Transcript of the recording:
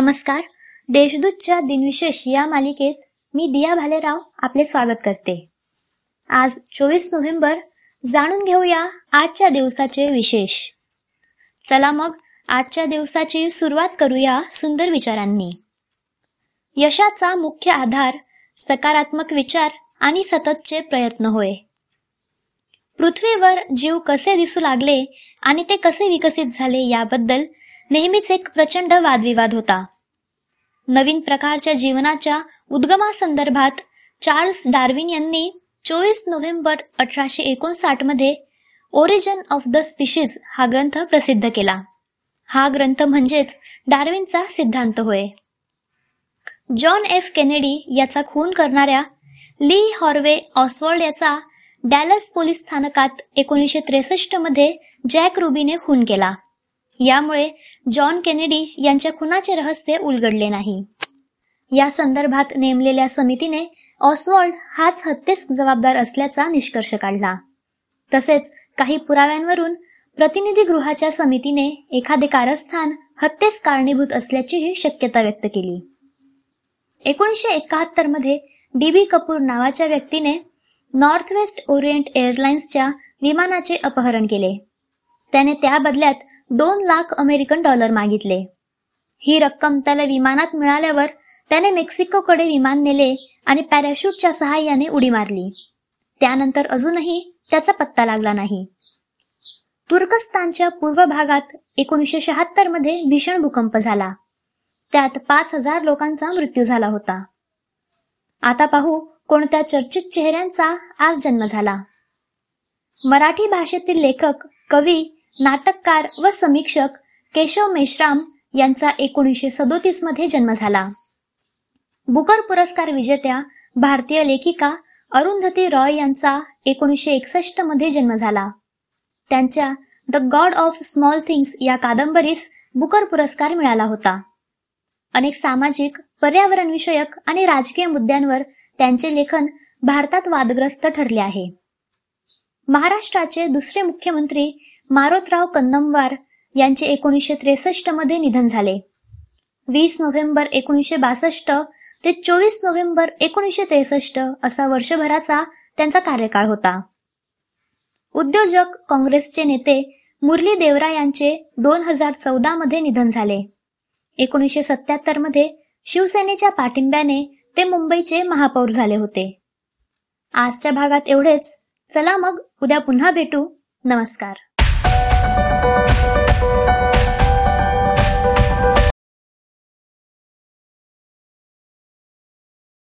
नमस्कार. देशदूतच्या दिनविशेष या मालिकेत मी दिया भालेराव आपले स्वागत करते. आज चोवीस नोव्हेंबर जाणून घेऊया आजच्या दिवसाचे विशेष. चला मग आजच्या दिवसाची सुरुवात करूया सुंदर विचारांनी. यशाचा मुख्य आधार सकारात्मक विचार आणि सततचे प्रयत्न होय. पृथ्वीवर जीव कसे दिसू लागले आणि ते कसे विकसित झाले याबद्दल नेहमीच एक प्रचंड वादविवाद होता. नवीन प्रकारच्या जीवनाच्या उद्गमासंदर्भात चार्ल्स डार्विन यांनी चोवीस नोव्हेंबर अठराशे एकोणसाठमध्ये ओरिजन ऑफ द स्पिशीज हा ग्रंथ प्रसिद्ध केला. हा ग्रंथ म्हणजेच डार्विनचा सिद्धांत होय. जॉन एफ केनेडी याचा खून करणाऱ्या ली हॉर्वे ऑस्वर्ड याचा डॅलस पोलीस स्थानकात एकोणीसशे त्रेसष्टमध्ये जॅक रुबीने खून केला. यामुळे जॉन केनेडी यांच्या खुनाचे रहस्य उलगडले नाही. या संदर्भात नेमलेल्या समितीने ऑसवॉल्ड हाच हत्येस जबाबदार असल्याचा निष्कर्ष काढला. तसेच काही पुराव्यांवरून प्रतिनिधी गृहाच्या समितीने एखादे कारस्थान हत्येस कारणीभूत असल्याचीही शक्यता व्यक्त केली. एकोणीसशे एकाहत्तरमध्ये डी बी कपूर नावाच्या व्यक्तीने नॉर्थ वेस्ट ओरिएंट एअरलाइन्सच्या विमानाचे अपहरण केले. त्याने त्या बदल्यात दोन लाख अमेरिकन डॉलर मागितले. ही रक्कम त्याला विमानात मिळाल्यावर त्याने मेक्सिकोकडे विमान नेले आणि पॅराशूटच्या सहाय्याने उडी मारली. त्यानंतर अजूनही त्याचा पत्ता लागला नाही. तुर्कस्तानच्या पूर्व भागात एकोणीसशे शहात्तरमध्ये भीषण भूकंप झाला. त्यात पाच हजार लोकांचा मृत्यू झाला होता. आता पाहू कोणत्या चर्चित चेहऱ्यांचा आज जन्म झाला. मराठी भाषेतील लेखक कवी नाटककार व समीक्षक केशव मेश्राम यांचा एकोणीसशे सदोतीसमध्ये जन्म झाला. बुकर पुरस्कार विजेत्या भारतीय लेखिका अरुंधती रॉय यांचा एकोणीसशे एकसष्टमध्ये जन्म झाला. त्यांच्या the god of small things या कादंबरीस बुकर पुरस्कार मिळाला होता. अनेक सामाजिक पर्यावरण विषयक आणि राजकीय मुद्द्यांवर त्यांचे लेखन भारतात वादग्रस्त ठरले आहे. महाराष्ट्राचे दुसरे मुख्यमंत्री मारोतराव कन्नमवार यांचे एकोणीसशे त्रेसष्टमध्ये निधन झाले. वीस नोव्हेंबर एकोणीसशे बासष्ट ते चोवीस नोव्हेंबर एकोणीसशे त्रेसष्ट असा वर्षभराचा त्यांचा कार्यकाळ होता. उद्योजक काँग्रेसचे नेते मुरली देवरा यांचे दोन हजार चौदा मध्ये निधन झाले. एकोणीसशे सत्याहत्तरमध्ये शिवसेनेच्या पाठिंब्याने ते मुंबईचे महापौर झाले होते. आजच्या भागात एवढेच. चला मग उद्या पुन्हा भेटू. नमस्कार.